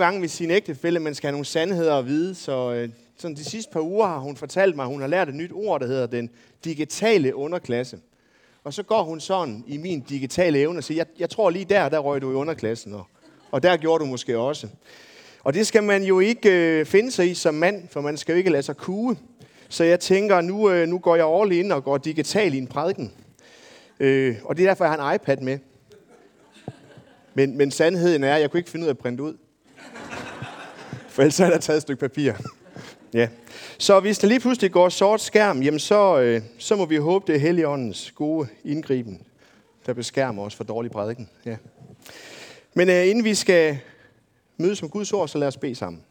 gange med sin ægtefælle, man skal have nogle sandheder at vide, så øh, sådan de sidste par uger har hun fortalt mig, at hun har lært et nyt ord, der hedder den digitale underklasse. Og så går hun sådan i min digitale evne og siger, jeg, jeg tror lige der, der røg du i underklassen, og, og der gjorde du måske også. Og det skal man jo ikke øh, finde sig i som mand, for man skal jo ikke lade sig kue. Så jeg tænker, nu, øh, nu går jeg all in og går digital i en prædiken. Øh, og det er derfor, jeg har en iPad med. Men, men sandheden er, at jeg kunne ikke finde ud af at printe ud. For ellers er der taget et stykke papir. Ja. Så hvis der lige pludselig går sort skærm, jamen så, øh, så må vi håbe, det er Helligåndens gode indgriben, der beskærmer os for dårlig prædiken. Ja. Men øh, inden vi skal mødes med Guds ord, så lad os bede sammen.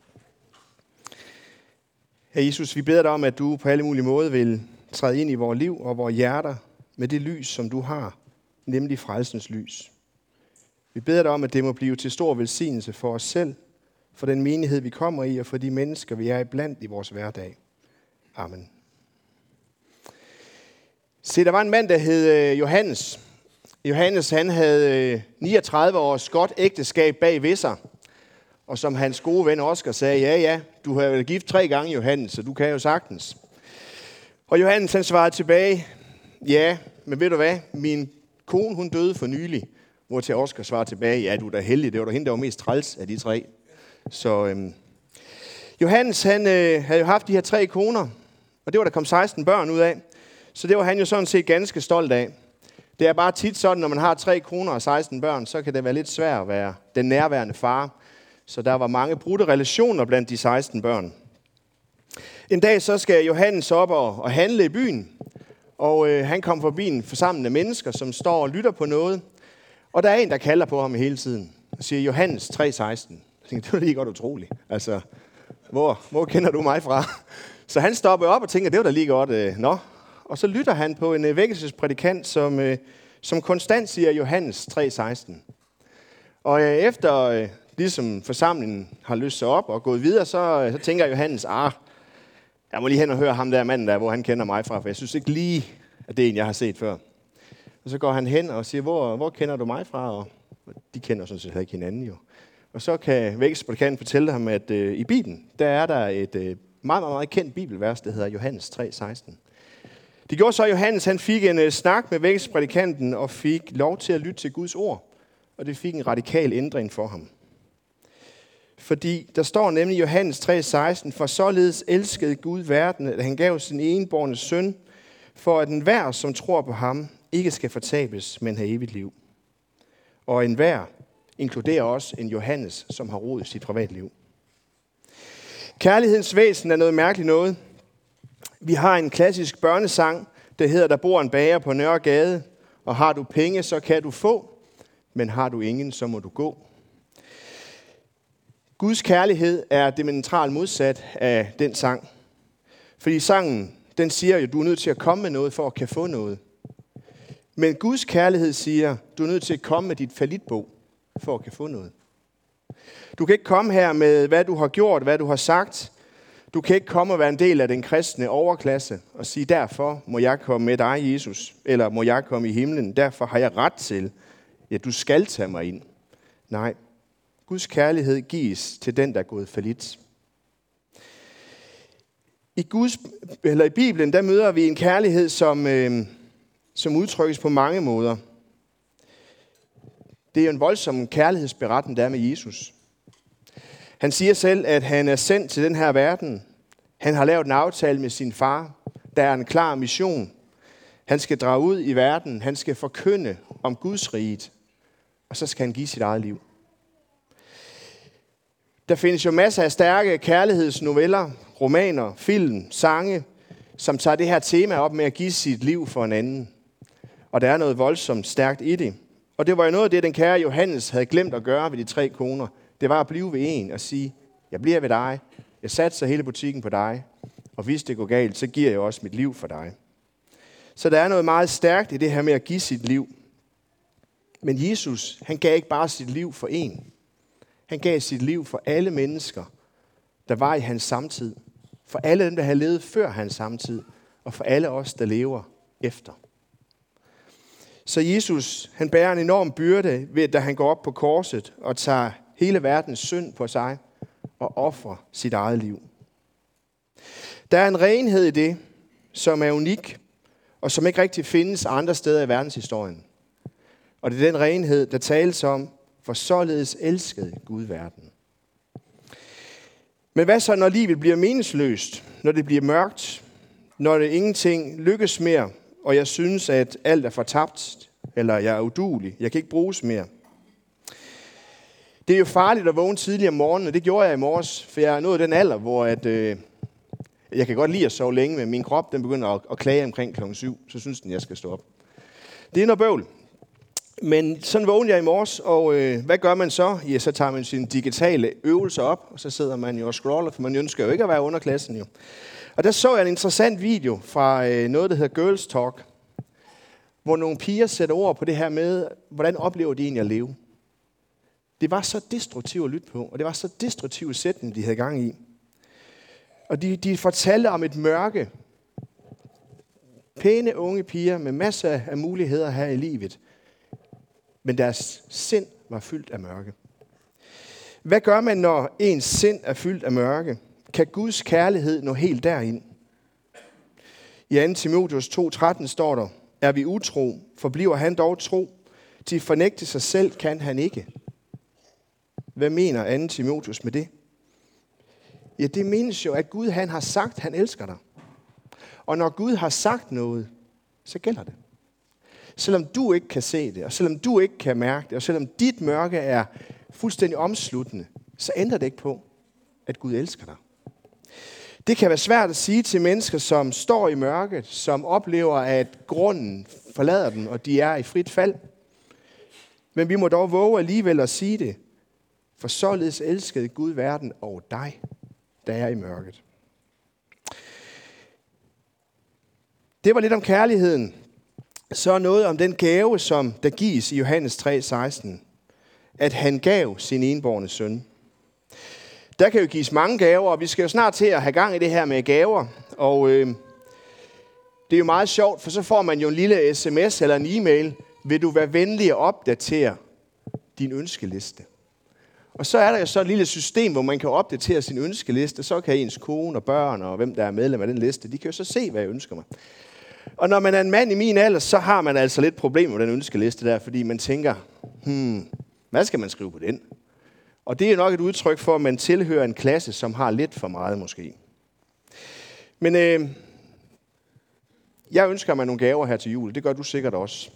Herre Jesus, vi beder dig om, at du på alle mulige måder vil træde ind i vores liv og vores hjerter med det lys, som du har, nemlig frelsens lys. Vi beder dig om, at det må blive til stor velsignelse for os selv, for den menighed, vi kommer i, og for de mennesker, vi er iblandt i vores hverdag. Amen. Se, der var en mand, der hed øh, Johannes. Johannes, han havde øh, 39 års godt ægteskab bag ved sig. Og som hans gode ven Oscar sagde, ja, ja, du har været gift tre gange, Johannes, så du kan jo sagtens. Og Johannes, han svarede tilbage, ja, men ved du hvad, min kone, hun døde for nylig. Hvor til Oscar svarer tilbage, ja, du er da heldig, det var da hende, der var mest træls af de tre. Så øhm, Johannes, han øh, havde jo haft de her tre koner, og det var der kom 16 børn ud af. Så det var han jo sådan set ganske stolt af. Det er bare tit sådan, når man har tre koner og 16 børn, så kan det være lidt svært at være den nærværende far. Så der var mange brudte relationer blandt de 16 børn. En dag så skal Johannes op og, og handle i byen, og øh, han kom forbi en forsamling af mennesker, som står og lytter på noget. Og der er en, der kalder på ham hele tiden og siger, Johannes 3,16. Tænkte, det var lige godt utroligt. Altså, hvor, hvor kender du mig fra? Så han stopper op og tænker, det var da lige godt. Øh, nå. Og så lytter han på en øh, vækkelsesprædikant, som, øh, som konstant siger Johannes 3,16. Og øh, efter øh, ligesom forsamlingen har løst sig op og gået videre, så, øh, så tænker Johannes, ah, jeg må lige hen og høre ham der manden der, hvor han kender mig fra, for jeg synes ikke lige, at det er en, jeg har set før. Og så går han hen og siger, hvor, hvor kender du mig fra? Og de kender sådan set ikke hinanden jo. Og så kan vækstprædikanten fortælle ham, at øh, i Bibelen, der er der et øh, meget, meget, meget kendt bibelvers, der hedder Johannes 3:16. Det gjorde så, at Johannes han fik en øh, snak med vækstprædikanten og fik lov til at lytte til Guds ord. Og det fik en radikal ændring for ham. Fordi der står nemlig i Johannes 3:16, for således elskede Gud verden, at han gav sin enborne søn, for at enhver, som tror på ham, ikke skal fortabes, men have evigt liv. Og enhver inkluderer også en Johannes, som har rodet sit privatliv. Kærlighedens væsen er noget mærkeligt noget. Vi har en klassisk børnesang, der hedder, der bor en bager på Nørregade, og har du penge, så kan du få, men har du ingen, så må du gå. Guds kærlighed er dimensionalt modsat af den sang. Fordi sangen, den siger jo, du er nødt til at komme med noget for at kan få noget. Men Guds kærlighed siger, du er nødt til at komme med dit falitbog for at kan få noget. Du kan ikke komme her med, hvad du har gjort, hvad du har sagt. Du kan ikke komme og være en del af den kristne overklasse og sige, derfor må jeg komme med dig, Jesus, eller må jeg komme i himlen, derfor har jeg ret til, ja, du skal tage mig ind. Nej, Guds kærlighed gives til den, der er gået falit. I, Guds, eller i Bibelen, der møder vi en kærlighed, som, øh, som udtrykkes på mange måder. Det er jo en voldsom kærlighedsberetning, der er med Jesus. Han siger selv, at han er sendt til den her verden. Han har lavet en aftale med sin far. Der er en klar mission. Han skal drage ud i verden. Han skal forkynde om Guds riget. Og så skal han give sit eget liv. Der findes jo masser af stærke kærlighedsnoveller, romaner, film, sange, som tager det her tema op med at give sit liv for en anden. Og der er noget voldsomt stærkt i det. Og det var jo noget af det, den kære Johannes havde glemt at gøre ved de tre koner. Det var at blive ved en og sige, jeg bliver ved dig. Jeg satser hele butikken på dig. Og hvis det går galt, så giver jeg også mit liv for dig. Så der er noget meget stærkt i det her med at give sit liv. Men Jesus, han gav ikke bare sit liv for en. Han gav sit liv for alle mennesker, der var i hans samtid. For alle dem, der havde levet før hans samtid. Og for alle os, der lever efter. Så Jesus, han bærer en enorm byrde ved, da han går op på korset og tager hele verdens synd på sig og offrer sit eget liv. Der er en renhed i det, som er unik, og som ikke rigtig findes andre steder i verdenshistorien. Og det er den renhed, der tales om, for således elskede Gud verden. Men hvad så, når livet bliver meningsløst, når det bliver mørkt, når det ingenting lykkes mere, og jeg synes, at alt er fortabt, eller jeg er udulig, jeg kan ikke bruges mere. Det er jo farligt at vågne tidligere om morgenen, og det gjorde jeg i morges, for jeg er nået den alder, hvor at, øh, jeg kan godt lide at sove længe, men min krop den begynder at, at klage omkring klokken 7, så synes den, jeg skal stå op. Det er noget bøvl. Men sådan vågnede jeg i morges, og øh, hvad gør man så? Ja, så tager man sine digitale øvelser op, og så sidder man jo og scroller, for man ønsker jo ikke at være under klassen jo. Og der så jeg en interessant video fra øh, noget, der hedder Girls Talk, hvor nogle piger sætter ord på det her med, hvordan oplever de egentlig at leve. Det var så destruktivt at lytte på, og det var så destruktive sætning, de havde gang i. Og de, de fortalte om et mørke. Pæne unge piger med masser af muligheder her i livet. Men deres sind var fyldt af mørke. Hvad gør man, når ens sind er fyldt af mørke? Kan Guds kærlighed nå helt derind? I 2. Timotheus 2.13 står der, er vi utro, forbliver han dog tro. Til fornægte sig selv kan han ikke. Hvad mener 2. Timotheus med det? Ja, det menes jo, at Gud han har sagt, han elsker dig. Og når Gud har sagt noget, så gælder det. Selvom du ikke kan se det, og selvom du ikke kan mærke det, og selvom dit mørke er fuldstændig omsluttende, så ændrer det ikke på, at Gud elsker dig. Det kan være svært at sige til mennesker, som står i mørket, som oplever, at grunden forlader dem, og de er i frit fald. Men vi må dog våge alligevel at sige det, for således elskede Gud verden og dig, der er i mørket. Det var lidt om kærligheden. Så noget om den gave, som der gives i Johannes 3:16, at han gav sin enborne søn. Der kan jo gives mange gaver, og vi skal jo snart til at have gang i det her med gaver. Og øh, det er jo meget sjovt, for så får man jo en lille sms eller en e-mail. Vil du være venlig at opdatere din ønskeliste? Og så er der jo så et lille system, hvor man kan opdatere sin ønskeliste. Så kan ens kone og børn og hvem der er medlem af den liste, de kan jo så se, hvad jeg ønsker mig. Og når man er en mand i min alder, så har man altså lidt problemer med den ønskeliste der, fordi man tænker, hmm, hvad skal man skrive på den? Og det er nok et udtryk for, at man tilhører en klasse, som har lidt for meget måske. Men øh, jeg ønsker mig nogle gaver her til jul. Det gør du sikkert også.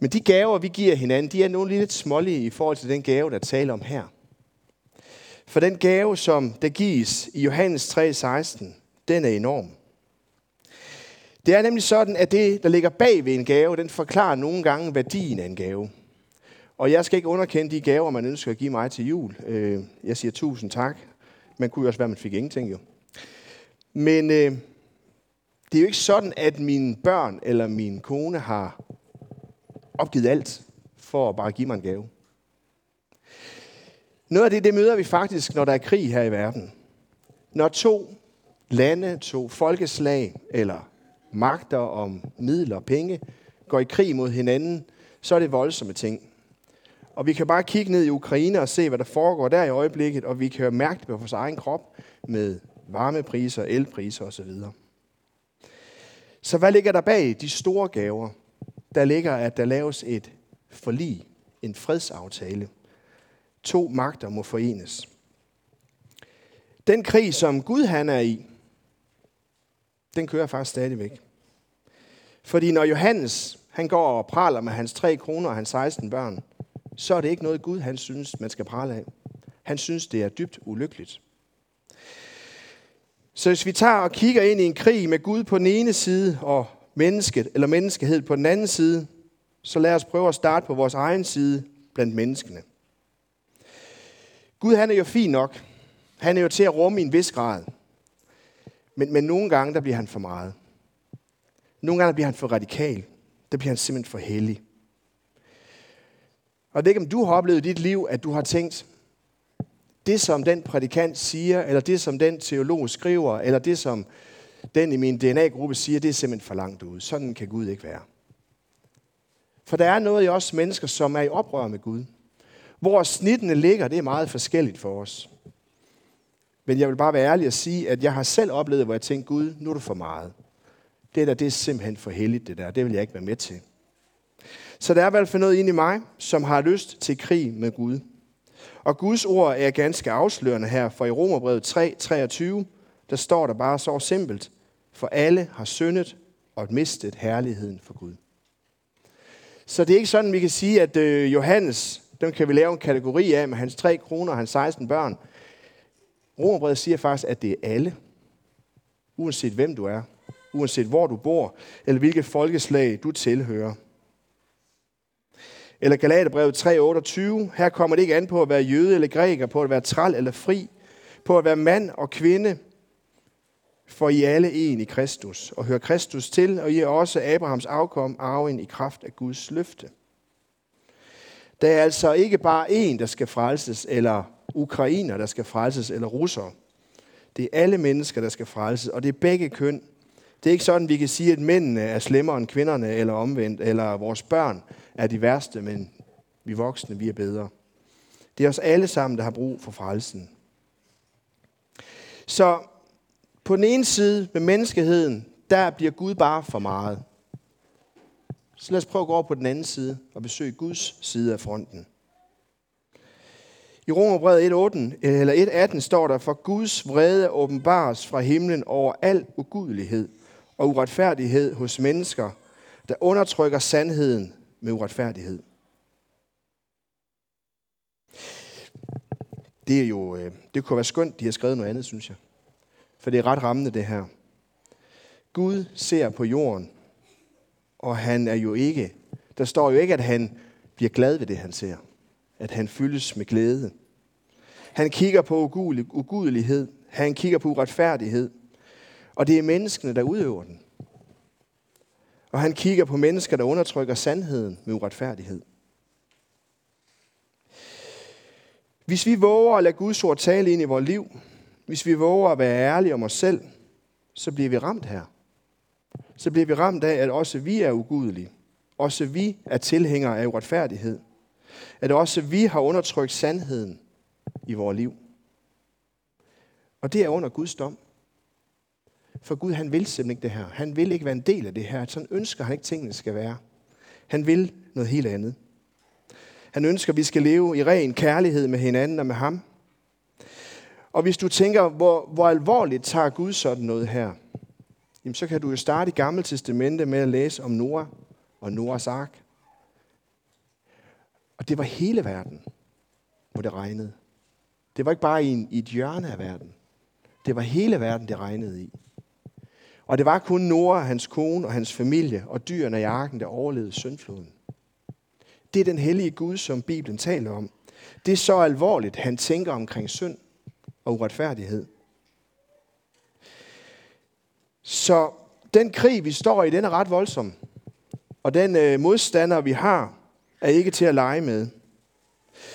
Men de gaver, vi giver hinanden, de er nogle lidt smålige i forhold til den gave, der taler om her. For den gave, som der gives i Johannes 3:16, den er enorm. Det er nemlig sådan, at det, der ligger bag ved en gave, den forklarer nogle gange værdien af en gave. Og jeg skal ikke underkende de gaver, man ønsker at give mig til jul. Øh, jeg siger tusind tak. Man kunne jo også være, at man fik ingenting jo. Men øh, det er jo ikke sådan, at mine børn eller min kone har opgivet alt for at bare give mig en gave. Noget af det, det møder vi faktisk, når der er krig her i verden. Når to lande, to folkeslag eller magter om midler og penge går i krig mod hinanden, så er det voldsomme ting. Og vi kan bare kigge ned i Ukraine og se, hvad der foregår der i øjeblikket, og vi kan mærke det på vores egen krop med varmepriser, elpriser osv. Så hvad ligger der bag de store gaver? Der ligger, at der laves et forlig, en fredsaftale. To magter må forenes. Den krig, som Gud han er i, den kører faktisk stadigvæk. Fordi når Johannes han går og praler med hans tre kroner og hans 16 børn, så er det ikke noget Gud, han synes, man skal prale af. Han synes, det er dybt ulykkeligt. Så hvis vi tager og kigger ind i en krig med Gud på den ene side og mennesket eller menneskehed på den anden side, så lad os prøve at starte på vores egen side blandt menneskene. Gud han er jo fin nok. Han er jo til at rumme i en vis grad. Men, men nogle gange, der bliver han for meget. Nogle gange der bliver han for radikal. Der bliver han simpelthen for hellig. Og jeg ved ikke, om du har oplevet i dit liv, at du har tænkt, det som den prædikant siger, eller det som den teolog skriver, eller det som den i min DNA-gruppe siger, det er simpelthen for langt ude. Sådan kan Gud ikke være. For der er noget i os mennesker, som er i oprør med Gud. Hvor snittene ligger, det er meget forskelligt for os. Men jeg vil bare være ærlig og sige, at jeg har selv oplevet, hvor jeg tænkte, Gud, nu er du for meget. Det der, det er simpelthen for heldigt, det der. Det vil jeg ikke være med til. Så der er i hvert fald noget inde i mig, som har lyst til krig med Gud. Og Guds ord er ganske afslørende her, for i Romerbrevet 3, 23, der står der bare så simpelt, for alle har syndet og mistet herligheden for Gud. Så det er ikke sådan, vi kan sige, at øh, Johannes, dem kan vi lave en kategori af med hans tre kroner og hans 16 børn. Romerbrevet siger faktisk, at det er alle. Uanset hvem du er. Uanset hvor du bor. Eller hvilket folkeslag du tilhører. Eller Galaterbrevet 3:28. Her kommer det ikke an på at være jøde eller græker, på at være træl eller fri, på at være mand og kvinde, for I alle en i Kristus, og hører Kristus til, og I er også Abrahams afkom, arven i kraft af Guds løfte. Der er altså ikke bare en, der skal frelses, eller ukrainer, der skal frelses, eller russere. Det er alle mennesker, der skal frelses, og det er begge køn. Det er ikke sådan, vi kan sige, at mændene er slemmere end kvinderne, eller omvendt, eller vores børn er de værste, men vi voksne, vi er bedre. Det er os alle sammen, der har brug for frelsen. Så på den ene side med menneskeheden, der bliver Gud bare for meget. Så lad os prøve at gå over på den anden side og besøge Guds side af fronten. I Romerbrevet 1.18 eller 1.18 står der, for Guds vrede åbenbares fra himlen over al ugudelighed og uretfærdighed hos mennesker, der undertrykker sandheden med uretfærdighed. Det er jo, øh, det kunne være skønt, de har skrevet noget andet, synes jeg. For det er ret rammende, det her. Gud ser på jorden, og han er jo ikke, der står jo ikke, at han bliver glad ved det, han ser. At han fyldes med glæde. Han kigger på ugudelighed. Han kigger på uretfærdighed. Og det er menneskene, der udøver den. Og han kigger på mennesker, der undertrykker sandheden med uretfærdighed. Hvis vi våger at lade Guds ord tale ind i vores liv, hvis vi våger at være ærlige om os selv, så bliver vi ramt her. Så bliver vi ramt af, at også vi er ugudelige. Også vi er tilhængere af uretfærdighed. At også vi har undertrykt sandheden i vores liv. Og det er under Guds dom. For Gud, han vil simpelthen ikke det her. Han vil ikke være en del af det her. Sådan ønsker han ikke, tingene skal være. Han vil noget helt andet. Han ønsker, at vi skal leve i ren kærlighed med hinanden og med ham. Og hvis du tænker, hvor, hvor alvorligt tager Gud sådan noget her, jamen så kan du jo starte i Gamle Testamente med at læse om Noah og Noahs ark. Og det var hele verden, hvor det regnede. Det var ikke bare i, en, i et hjørne af verden. Det var hele verden, det regnede i. Og det var kun Nora, hans kone og hans familie og dyrene i arken, der overlevede syndfloden. Det er den hellige Gud, som Bibelen taler om. Det er så alvorligt, han tænker omkring synd og uretfærdighed. Så den krig, vi står i, den er ret voldsom. Og den øh, modstander, vi har, er ikke til at lege med.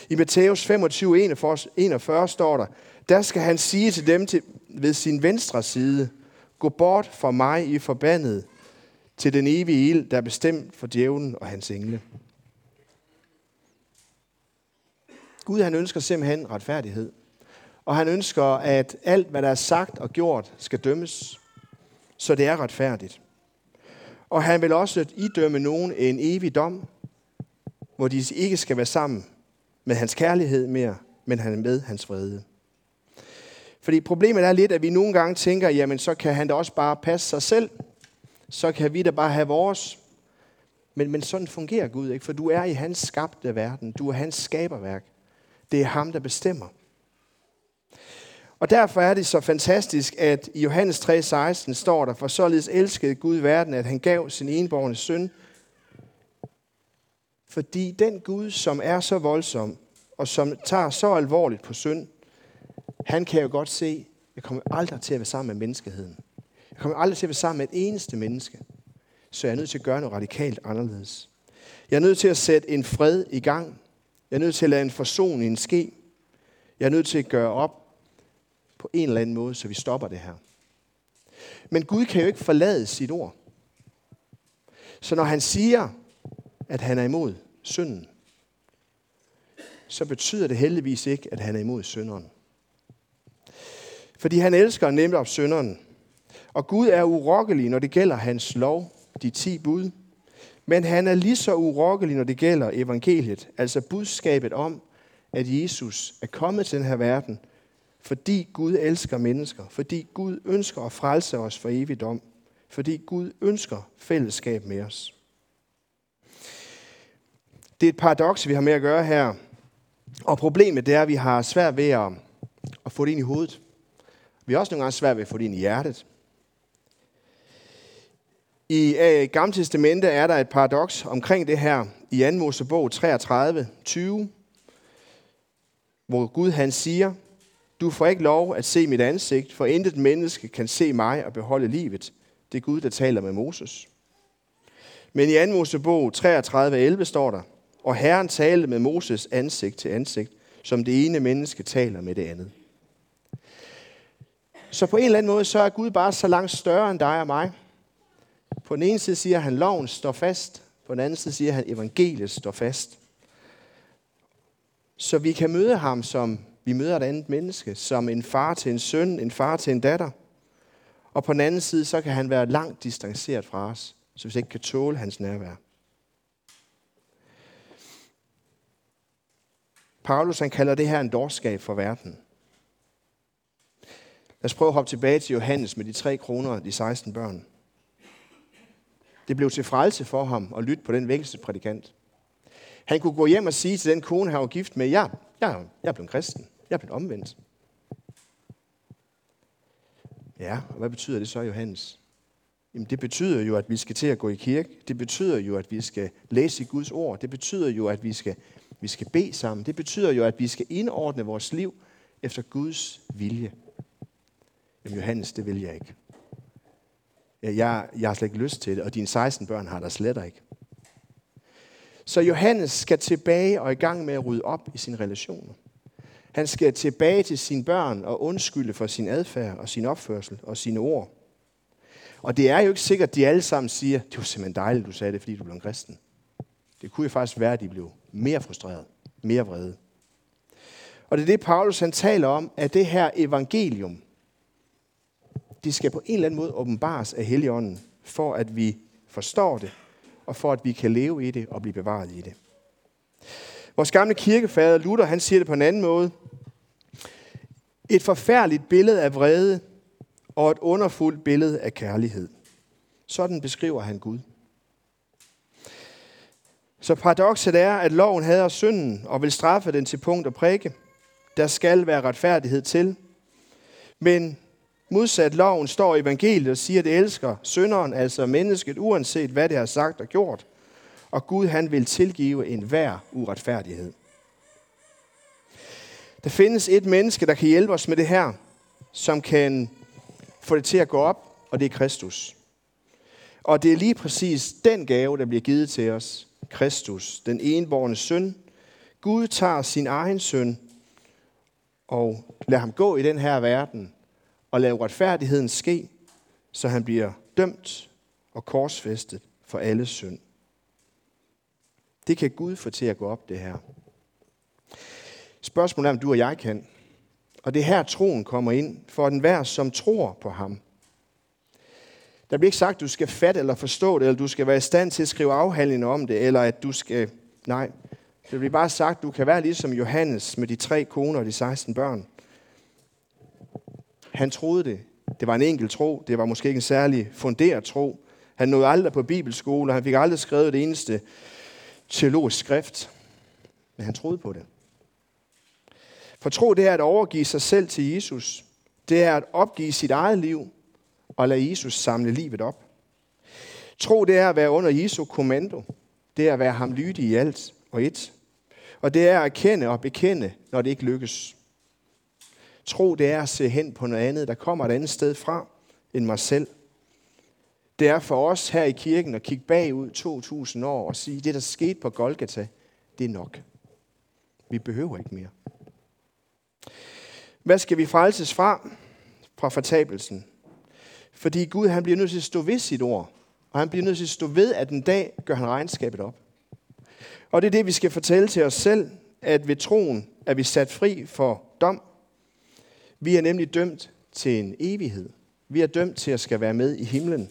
I Matthæus 25, 41 står der, der skal han sige til dem til, ved sin venstre side, gå bort fra mig i forbandet til den evige ild, der er bestemt for djævlen og hans engle. Gud han ønsker simpelthen retfærdighed. Og han ønsker, at alt, hvad der er sagt og gjort, skal dømmes, så det er retfærdigt. Og han vil også idømme nogen en evig dom, hvor de ikke skal være sammen med hans kærlighed mere, men han er med hans vrede. Fordi problemet er lidt, at vi nogle gange tænker, jamen så kan han da også bare passe sig selv. Så kan vi da bare have vores. Men, men sådan fungerer Gud ikke, for du er i hans skabte verden. Du er hans skaberværk. Det er ham, der bestemmer. Og derfor er det så fantastisk, at i Johannes 3:16 står der, for således elskede Gud verden, at han gav sin enborgne søn. Fordi den Gud, som er så voldsom, og som tager så alvorligt på synd, han kan jo godt se, jeg kommer aldrig til at være sammen med menneskeheden. Jeg kommer aldrig til at være sammen med et eneste menneske. Så jeg er nødt til at gøre noget radikalt anderledes. Jeg er nødt til at sætte en fred i gang. Jeg er nødt til at lade en forsoning ske. Jeg er nødt til at gøre op på en eller anden måde, så vi stopper det her. Men Gud kan jo ikke forlade sit ord. Så når han siger, at han er imod synden, så betyder det heldigvis ikke, at han er imod synderen. Fordi han elsker nemlig op synderen. Og Gud er urokkelig, når det gælder hans lov, de ti bud. Men han er lige så urokkelig, når det gælder evangeliet, altså budskabet om, at Jesus er kommet til den her verden, fordi Gud elsker mennesker, fordi Gud ønsker at frelse os for evigdom, fordi Gud ønsker fællesskab med os. Det er et paradoks, vi har med at gøre her. Og problemet det er, at vi har svært ved at, at få det ind i hovedet. Vi har også nogle gange svært ved at få det ind i hjertet. I uh, Gamle Testamente er der et paradoks omkring det her i 2. Mosebog 33, 20, hvor Gud han siger, du får ikke lov at se mit ansigt, for intet menneske kan se mig og beholde livet. Det er Gud, der taler med Moses. Men i 2. Mosebog 33, 11 står der, og Herren talte med Moses ansigt til ansigt, som det ene menneske taler med det andet. Så på en eller anden måde, så er Gud bare så langt større end dig og mig. På den ene side siger han, loven står fast. På den anden side siger han, evangeliet står fast. Så vi kan møde ham, som vi møder et andet menneske, som en far til en søn, en far til en datter. Og på den anden side, så kan han være langt distanceret fra os, så vi ikke kan tåle hans nærvær. Paulus han kalder det her en dårskab for verden. Lad os prøve at hoppe tilbage til Johannes med de tre kroner og de 16 børn. Det blev til frelse for ham at lytte på den vækkelsesprædikant. Han kunne gå hjem og sige til den kone, han var gift med, ja, ja jeg er blevet kristen. Jeg er blevet omvendt. Ja, og hvad betyder det så, Johannes? Jamen, det betyder jo, at vi skal til at gå i kirke. Det betyder jo, at vi skal læse Guds ord. Det betyder jo, at vi skal, vi skal bede sammen. Det betyder jo, at vi skal indordne vores liv efter Guds vilje. Jamen, Johannes, det vil jeg ikke. Jeg, jeg har slet ikke lyst til det, og dine 16 børn har der slet ikke. Så Johannes skal tilbage og i gang med at rydde op i sine relationer. Han skal tilbage til sine børn og undskylde for sin adfærd og sin opførsel og sine ord. Og det er jo ikke sikkert, at de alle sammen siger, det var simpelthen dejligt, du sagde det, fordi du blev en kristen. Det kunne jo faktisk være, at de blev mere frustreret, mere vrede. Og det er det, Paulus han taler om, at det her evangelium, det skal på en eller anden måde åbenbares af Helligånden, for at vi forstår det, og for at vi kan leve i det og blive bevaret i det. Vores gamle kirkefader Luther, han siger det på en anden måde. Et forfærdeligt billede af vrede og et underfuldt billede af kærlighed. Sådan beskriver han Gud. Så paradokset er, at loven hader synden og vil straffe den til punkt og prikke. Der skal være retfærdighed til. Men modsat loven står evangeliet og siger, at det elsker synderen, altså mennesket, uanset hvad det har sagt og gjort – og Gud han vil tilgive enhver uretfærdighed. Der findes et menneske, der kan hjælpe os med det her, som kan få det til at gå op, og det er Kristus. Og det er lige præcis den gave, der bliver givet til os. Kristus, den enborne søn. Gud tager sin egen søn og lader ham gå i den her verden og lader retfærdigheden ske, så han bliver dømt og korsfæstet for alle synd. Det kan Gud få til at gå op, det her. Spørgsmålet er, om du og jeg kan. Og det er her, troen kommer ind, for den hver, som tror på ham. Der bliver ikke sagt, at du skal fatte eller forstå det, eller du skal være i stand til at skrive afhandlinger om det, eller at du skal... Nej, det bliver bare sagt, at du kan være ligesom Johannes med de tre koner og de 16 børn. Han troede det. Det var en enkelt tro. Det var måske ikke en særlig funderet tro. Han nåede aldrig på bibelskole, og han fik aldrig skrevet det eneste teologisk skrift, men han troede på det. For tro, det er at overgive sig selv til Jesus. Det er at opgive sit eget liv og lade Jesus samle livet op. Tro, det er at være under Jesu kommando. Det er at være ham lydig i alt og et. Og det er at erkende og bekende, når det ikke lykkes. Tro, det er at se hen på noget andet, der kommer et andet sted fra end mig selv det er for os her i kirken at kigge bagud 2000 år og sige, det der skete på Golgata, det er nok. Vi behøver ikke mere. Hvad skal vi frelses fra? Fra fortabelsen. Fordi Gud han bliver nødt til at stå ved sit ord. Og han bliver nødt til at stå ved, at en dag gør han regnskabet op. Og det er det, vi skal fortælle til os selv, at ved troen er vi sat fri for dom. Vi er nemlig dømt til en evighed. Vi er dømt til at skal være med i himlen.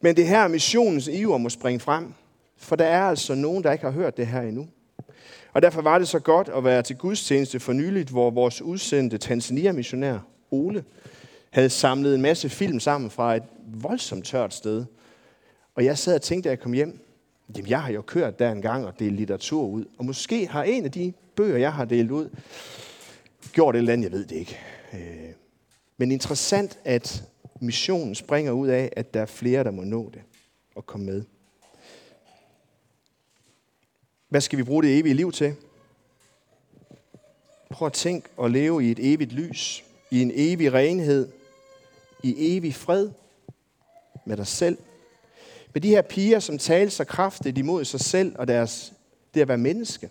Men det her missionens iver må springe frem, for der er altså nogen, der ikke har hørt det her endnu. Og derfor var det så godt at være til gudstjeneste for nyligt, hvor vores udsendte Tanzania-missionær Ole havde samlet en masse film sammen fra et voldsomt tørt sted. Og jeg sad og tænkte, da jeg kom hjem, jamen jeg har jo kørt der en gang og delt litteratur ud. Og måske har en af de bøger, jeg har delt ud, gjort et eller andet, jeg ved det ikke. Øh, men interessant, at missionen springer ud af, at der er flere, der må nå det og komme med. Hvad skal vi bruge det evige liv til? Prøv at tænke og leve i et evigt lys, i en evig renhed, i evig fred med dig selv. Med de her piger, som taler så kraftigt imod sig selv og deres, det at være menneske.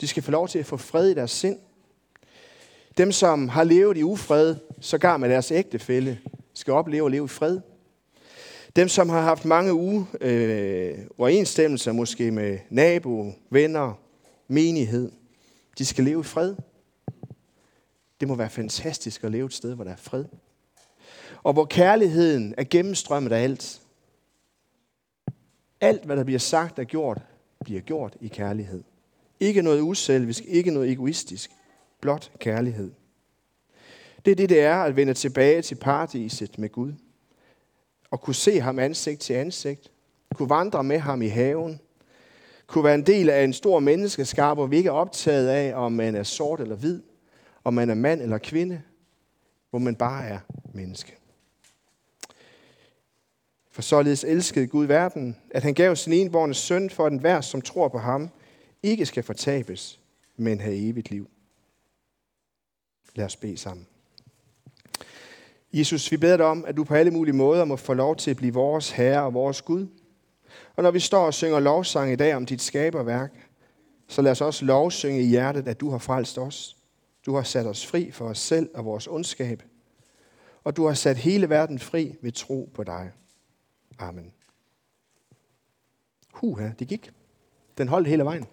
De skal få lov til at få fred i deres sind. Dem, som har levet i ufred, sågar med deres ægtefælle, skal opleve at leve i fred. Dem, som har haft mange uge øh, uoverensstemmelser, måske med nabo, venner, menighed, de skal leve i fred. Det må være fantastisk at leve et sted, hvor der er fred. Og hvor kærligheden er gennemstrømmet af alt. Alt, hvad der bliver sagt og gjort, bliver gjort i kærlighed. Ikke noget uselvisk, ikke noget egoistisk, blot kærlighed. Det er det, det er at vende tilbage til paradiset med Gud. Og kunne se ham ansigt til ansigt. Kunne vandre med ham i haven. Kunne være en del af en stor menneskeskab, hvor vi ikke er optaget af, om man er sort eller hvid. Om man er mand eller kvinde. Hvor man bare er menneske. For således elskede Gud verden, at han gav sin enborne søn for, at enhver, som tror på ham, ikke skal fortabes, men have evigt liv. Lad os bede sammen. Jesus, vi beder dig om, at du på alle mulige måder må få lov til at blive vores Herre og vores Gud. Og når vi står og synger lovsang i dag om dit skaberværk, så lad os også lovsynge i hjertet, at du har frelst os. Du har sat os fri for os selv og vores ondskab. Og du har sat hele verden fri ved tro på dig. Amen. Huha, det gik. Den holdt hele vejen.